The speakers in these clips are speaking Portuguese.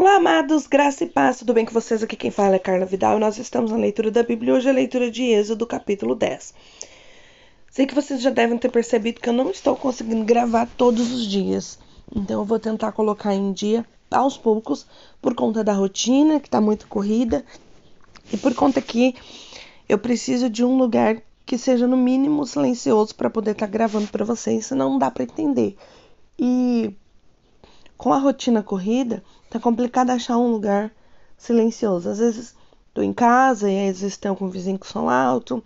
Olá, amados, graça e paz, tudo bem com vocês? Aqui quem fala é Carla Vidal e nós estamos na leitura da Bíblia. Hoje é a leitura de Êxodo, capítulo 10. Sei que vocês já devem ter percebido que eu não estou conseguindo gravar todos os dias, então eu vou tentar colocar em dia aos poucos, por conta da rotina, que está muito corrida, e por conta que eu preciso de um lugar que seja no mínimo silencioso para poder estar tá gravando para vocês, senão não dá para entender. E com a rotina corrida, tá complicado achar um lugar silencioso. Às vezes tô em casa e às vezes tenho com um vizinho com som alto,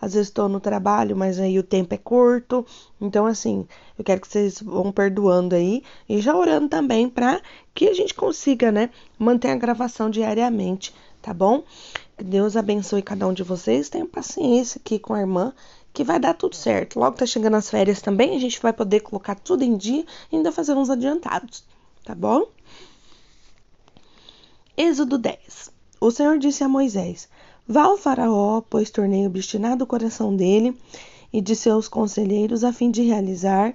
às vezes estou no trabalho, mas aí o tempo é curto. Então, assim, eu quero que vocês vão perdoando aí e já orando também para que a gente consiga, né, manter a gravação diariamente, tá bom? Que Deus abençoe cada um de vocês. Tenham paciência aqui com a irmã, que vai dar tudo certo. Logo tá chegando as férias também, a gente vai poder colocar tudo em dia e ainda fazer uns adiantados tá bom? Êxodo 10. O Senhor disse a Moisés: Vá ao Faraó, pois tornei obstinado o coração dele e de seus conselheiros a fim de realizar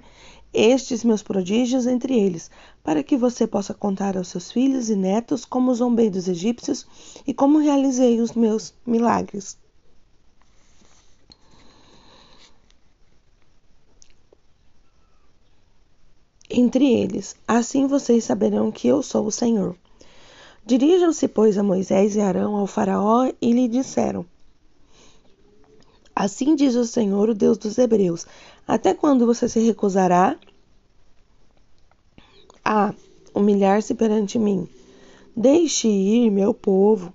estes meus prodígios entre eles, para que você possa contar aos seus filhos e netos como zombei dos egípcios e como realizei os meus milagres. entre eles. Assim vocês saberão que eu sou o Senhor. Dirijam-se, pois, a Moisés e Arão ao Faraó e lhe disseram: Assim diz o Senhor, o Deus dos Hebreus: Até quando você se recusará a humilhar-se perante mim? Deixe ir meu povo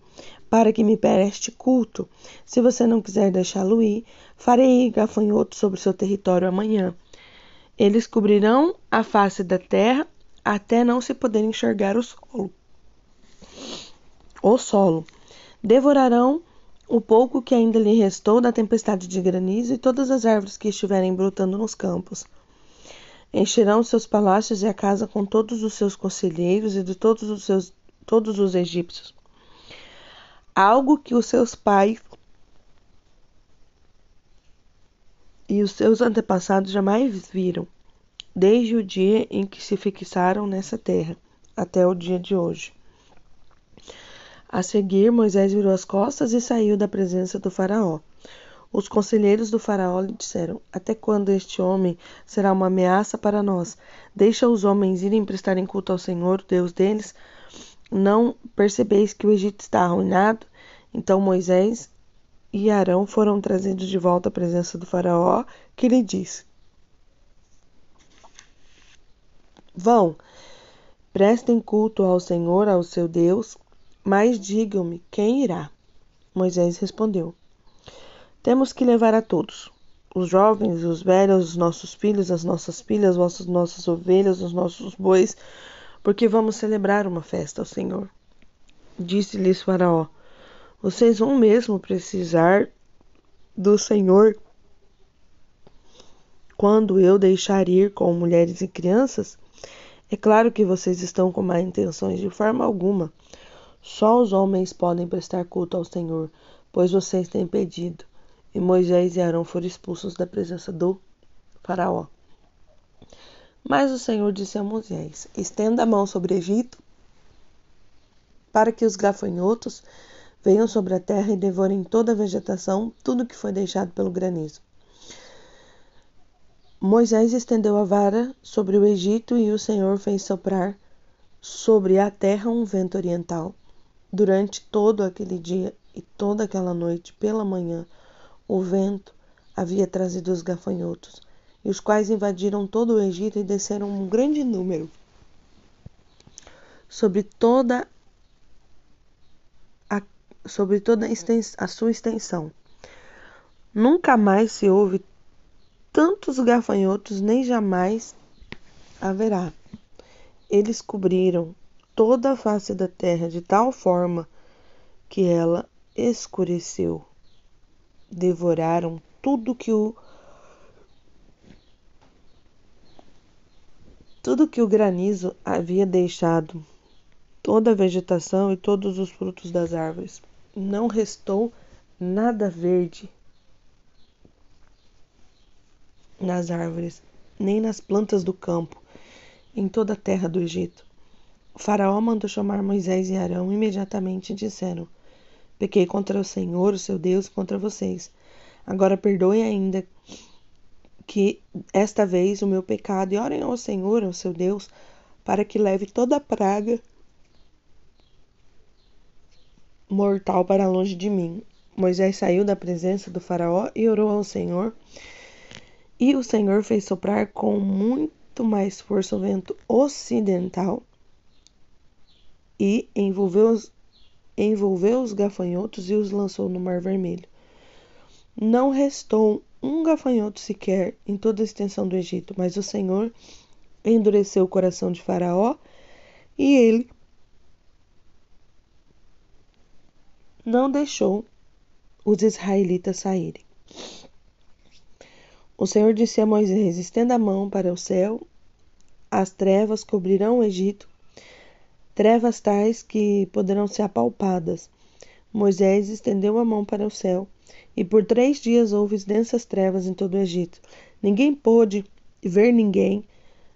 para que me preste culto. Se você não quiser deixá-lo ir, farei gafanhoto sobre seu território amanhã. Eles cobrirão a face da terra até não se poder enxergar o solo. O solo. Devorarão o pouco que ainda lhe restou da tempestade de granizo e todas as árvores que estiverem brotando nos campos. Encherão seus palácios e a casa com todos os seus conselheiros e de todos os seus todos os egípcios. Algo que os seus pais e os seus antepassados jamais viram, desde o dia em que se fixaram nessa terra até o dia de hoje. A seguir, Moisés virou as costas e saiu da presença do Faraó. Os conselheiros do Faraó lhe disseram: Até quando este homem será uma ameaça para nós? Deixa os homens irem prestarem culto ao Senhor, Deus deles. Não percebeis que o Egito está arruinado? Então Moisés e Arão foram trazidos de volta à presença do Faraó, que lhe disse: Vão, prestem culto ao Senhor, ao seu Deus, mas digam-me quem irá. Moisés respondeu: Temos que levar a todos, os jovens, os velhos, os nossos filhos, as nossas filhas, as nossas ovelhas, os nossos bois, porque vamos celebrar uma festa ao Senhor. Disse-lhes Faraó: vocês vão mesmo precisar do Senhor quando eu deixar ir com mulheres e crianças? É claro que vocês estão com má intenções de forma alguma. Só os homens podem prestar culto ao Senhor, pois vocês têm pedido. E Moisés e Arão foram expulsos da presença do Faraó. Mas o Senhor disse a Moisés: Estenda a mão sobre Egito, para que os gafanhotos venham sobre a terra e devorem toda a vegetação, tudo que foi deixado pelo granizo. Moisés estendeu a vara sobre o Egito e o Senhor fez soprar sobre a terra um vento oriental. Durante todo aquele dia e toda aquela noite, pela manhã, o vento havia trazido os gafanhotos, e os quais invadiram todo o Egito e desceram um grande número sobre toda sobre toda a sua extensão. Nunca mais se ouve tantos gafanhotos, nem jamais haverá. Eles cobriram toda a face da terra de tal forma que ela escureceu. Devoraram tudo que o tudo que o granizo havia deixado, toda a vegetação e todos os frutos das árvores não restou nada verde nas árvores, nem nas plantas do campo, em toda a terra do Egito. O faraó mandou chamar Moisés e Arão imediatamente e disseram: Pequei contra o Senhor, o seu Deus, contra vocês. Agora perdoe ainda que esta vez o meu pecado e orem ao Senhor, ao seu Deus, para que leve toda a praga mortal para longe de mim. Moisés saiu da presença do Faraó e orou ao Senhor. E o Senhor fez soprar com muito mais força o vento ocidental e envolveu os, envolveu os gafanhotos e os lançou no Mar Vermelho. Não restou um gafanhoto sequer em toda a extensão do Egito, mas o Senhor endureceu o coração de Faraó e ele não deixou os israelitas saírem. O Senhor disse a Moisés: Estenda a mão para o céu, as trevas cobrirão o Egito, trevas tais que poderão ser apalpadas. Moisés estendeu a mão para o céu e por três dias houve densas trevas em todo o Egito. Ninguém pôde ver ninguém,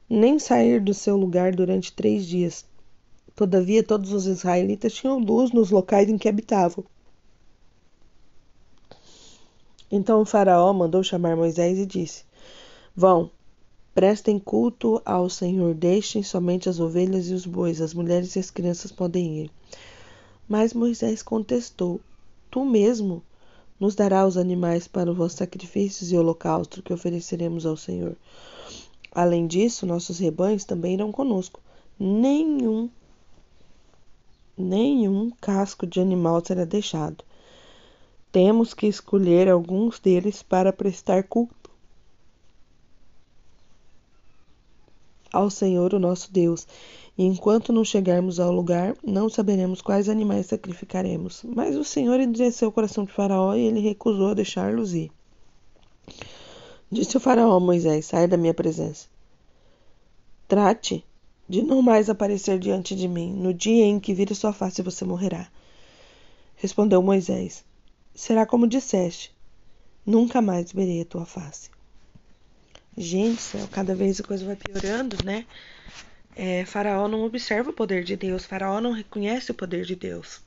nem sair do seu lugar durante três dias. Todavia, todos os israelitas tinham luz nos locais em que habitavam. Então o Faraó mandou chamar Moisés e disse: Vão, prestem culto ao Senhor, deixem somente as ovelhas e os bois, as mulheres e as crianças podem ir. Mas Moisés contestou: Tu mesmo nos dará os animais para os vossos sacrifícios e holocausto que ofereceremos ao Senhor. Além disso, nossos rebanhos também irão conosco. Nenhum, nenhum casco de animal será deixado. Temos que escolher alguns deles para prestar culto ao Senhor, o nosso Deus e enquanto não chegarmos ao lugar, não saberemos quais animais sacrificaremos. Mas o Senhor endureceu o coração de Faraó e ele recusou deixar-los ir. Disse o Faraó a Moisés: Sai da minha presença. Trate de não mais aparecer diante de mim. No dia em que vir a sua face, você morrerá. Respondeu Moisés: Será como disseste: Nunca mais verei a tua face. Gente, céu, cada vez a coisa vai piorando, né? é, Faraó não observa o poder de Deus, Faraó não reconhece o poder de Deus.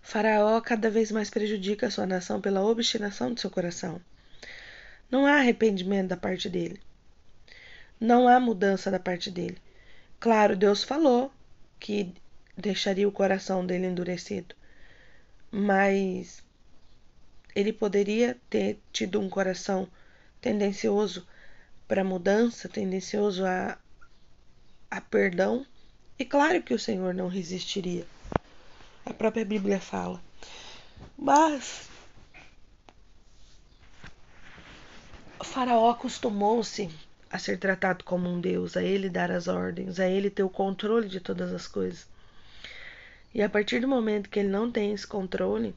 Faraó cada vez mais prejudica a sua nação pela obstinação de seu coração. Não há arrependimento da parte dele. Não há mudança da parte dele. Claro, Deus falou que deixaria o coração dele endurecido, mas ele poderia ter tido um coração tendencioso para mudança, tendencioso a, a perdão, e claro que o Senhor não resistiria. A própria Bíblia fala. Mas o Faraó acostumou-se a ser tratado como um Deus, a ele dar as ordens, a ele ter o controle de todas as coisas. E a partir do momento que ele não tem esse controle,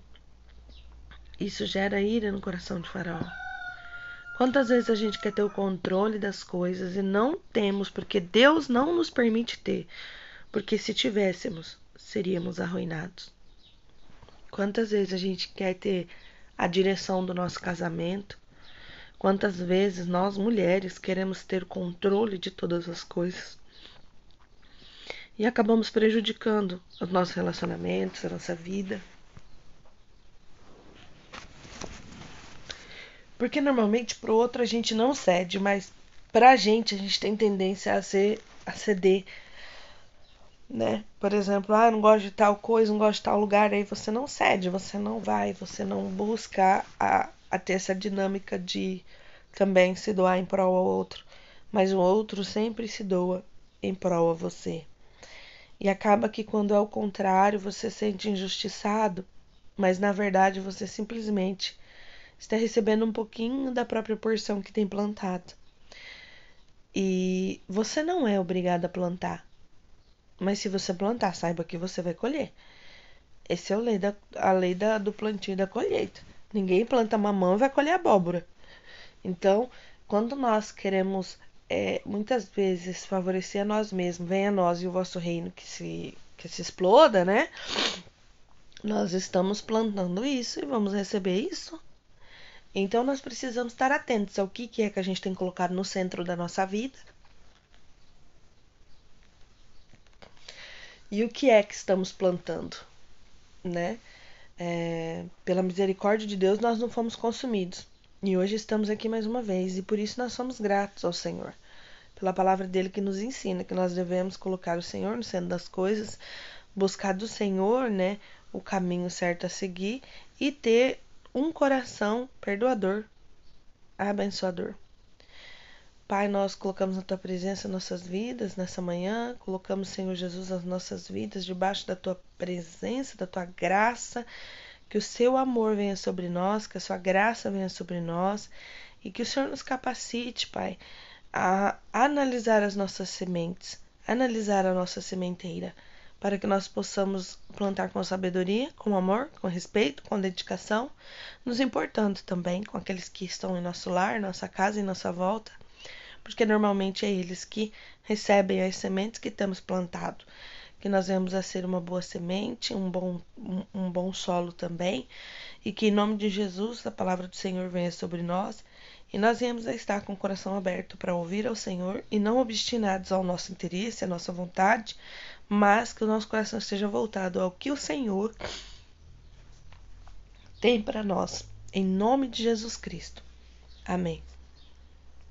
isso gera ira no coração de Faraó. Quantas vezes a gente quer ter o controle das coisas e não temos, porque Deus não nos permite ter, porque se tivéssemos, seríamos arruinados. Quantas vezes a gente quer ter a direção do nosso casamento? Quantas vezes nós mulheres queremos ter controle de todas as coisas? E acabamos prejudicando os nossos relacionamentos, a nossa vida. Porque normalmente pro outro a gente não cede, mas pra gente a gente tem tendência a ser a ceder, né? Por exemplo, ah, não gosto de tal coisa, não gosto de tal lugar, aí você não cede, você não vai, você não busca a, a ter essa dinâmica de também se doar em prol ao outro, mas o outro sempre se doa em prol a você. E acaba que quando é o contrário, você se sente injustiçado, mas na verdade você simplesmente está recebendo um pouquinho da própria porção que tem plantado. E você não é obrigado a plantar. Mas se você plantar, saiba que você vai colher. Essa é a lei, da, a lei da, do plantio e da colheita. Ninguém planta mamão e vai colher abóbora. Então, quando nós queremos é, muitas vezes favorecer a nós mesmos, venha a nós e o vosso reino que se, que se exploda, né? Nós estamos plantando isso e vamos receber isso então nós precisamos estar atentos ao que, é que a gente tem colocado no centro da nossa vida e o que é que estamos plantando, né? É, pela misericórdia de Deus, nós não fomos consumidos. E hoje estamos aqui mais uma vez, e por isso nós somos gratos ao Senhor, pela palavra dele que nos ensina que nós devemos colocar o Senhor no centro das coisas, buscar do Senhor, né, o caminho certo a seguir e ter um coração perdoador, abençoador. Pai, nós colocamos na tua presença nossas vidas nessa manhã, colocamos, Senhor Jesus, as nossas vidas debaixo da tua presença, da tua graça que o seu amor venha sobre nós, que a sua graça venha sobre nós e que o Senhor nos capacite, Pai, a analisar as nossas sementes, analisar a nossa sementeira, para que nós possamos plantar com sabedoria, com amor, com respeito, com dedicação, nos importando também com aqueles que estão em nosso lar, nossa casa e nossa volta, porque normalmente é eles que recebem as sementes que temos plantado que nós venhamos a ser uma boa semente, um bom, um, um bom solo também, e que em nome de Jesus a palavra do Senhor venha sobre nós e nós venhamos a estar com o coração aberto para ouvir ao Senhor e não obstinados ao nosso interesse, à nossa vontade, mas que o nosso coração esteja voltado ao que o Senhor tem para nós, em nome de Jesus Cristo. Amém.